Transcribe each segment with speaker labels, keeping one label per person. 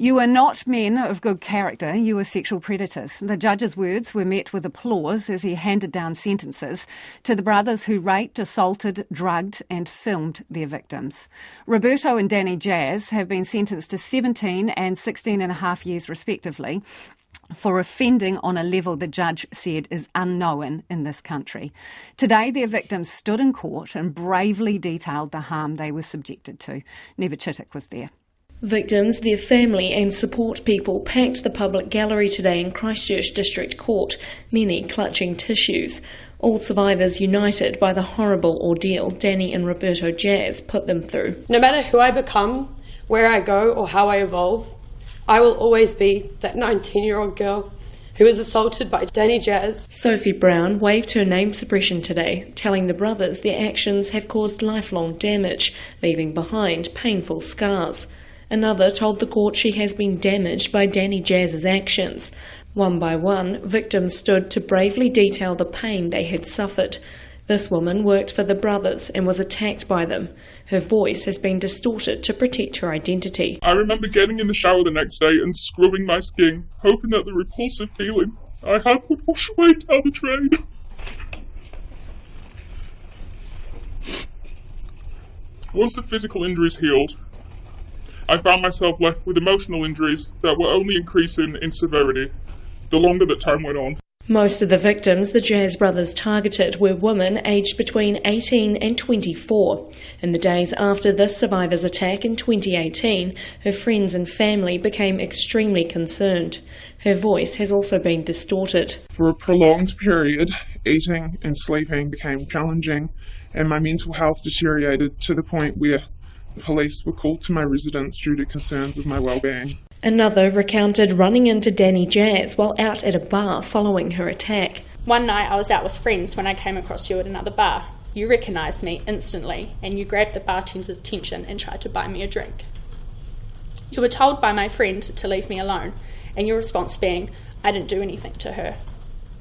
Speaker 1: You are not men of good character, you are sexual predators. The judge's words were met with applause as he handed down sentences to the brothers who raped, assaulted, drugged, and filmed their victims. Roberto and Danny Jaz have been sentenced to 17 and 16 and a half years, respectively, for offending on a level the judge said is unknown in this country. Today, their victims stood in court and bravely detailed the harm they were subjected to. Niva Chittock was there.
Speaker 2: Victims, their family, and support people packed the public gallery today in Christchurch District Court, many clutching tissues. All survivors united by the horrible ordeal Danny and Roberto Jaz put them through.
Speaker 3: No matter who I become, where I go, or how I evolve, I will always be that 19 year old girl who was assaulted by Danny Jaz.
Speaker 2: Sophie Brown waived her name suppression today, telling the brothers their actions have caused lifelong damage, leaving behind painful scars. Another told the court she has been damaged by Danny Jaz's actions. One by one, victims stood to bravely detail the pain they had suffered. This woman worked for the brothers and was attacked by them. Her voice has been distorted to protect her identity.
Speaker 4: I remember getting in the shower the next day and scrubbing my skin, hoping that the repulsive feeling I had would wash away down the drain. Once the physical injuries healed, I found myself left with emotional injuries that were only increasing in severity the longer that time went on.
Speaker 2: Most of the victims the Jaz brothers targeted were women aged between 18 and 24. In the days after this survivor's attack in 2018, her friends and family became extremely concerned. Her voice has also been distorted.
Speaker 4: For a prolonged period, eating and sleeping became challenging, and my mental health deteriorated to the point where the police were called to my residence due to concerns of my well-being.
Speaker 2: Another recounted running into Danny Jaz while out at a bar following her attack.
Speaker 5: One night I was out with friends when I came across you at another bar. You recognised me instantly and you grabbed the bartender's attention and tried to buy me a drink. You were told by my friend to leave me alone, and your response being, I didn't do anything to her.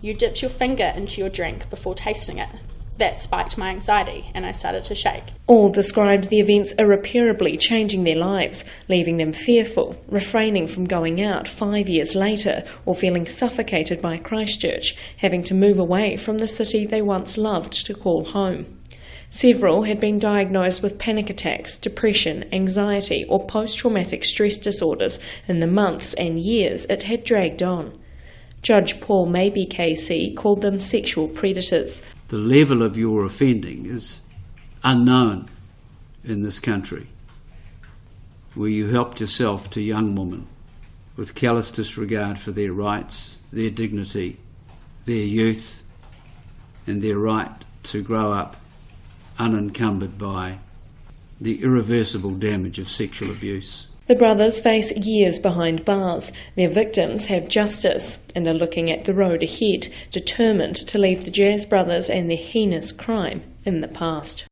Speaker 5: You dipped your finger into your drink before tasting it that spiked my anxiety and I started to shake.
Speaker 2: All described the events irreparably changing their lives, leaving them fearful, refraining from going out five years later, or feeling suffocated by Christchurch, having to move away from the city they once loved to call home. Several had been diagnosed with panic attacks, depression, anxiety, or post traumatic stress disorders in the months and years it had dragged on. Judge Paul Mabey KC called them sexual predators,
Speaker 6: the level of your offending is unknown in this country, where you helped yourself to young women with callous disregard for their rights, their dignity, their youth, and their right to grow up unencumbered by the irreversible damage of sexual abuse.
Speaker 2: The brothers face years behind bars. Their victims have justice and are looking at the road ahead, determined to leave the Jaz brothers and their heinous crime in the past.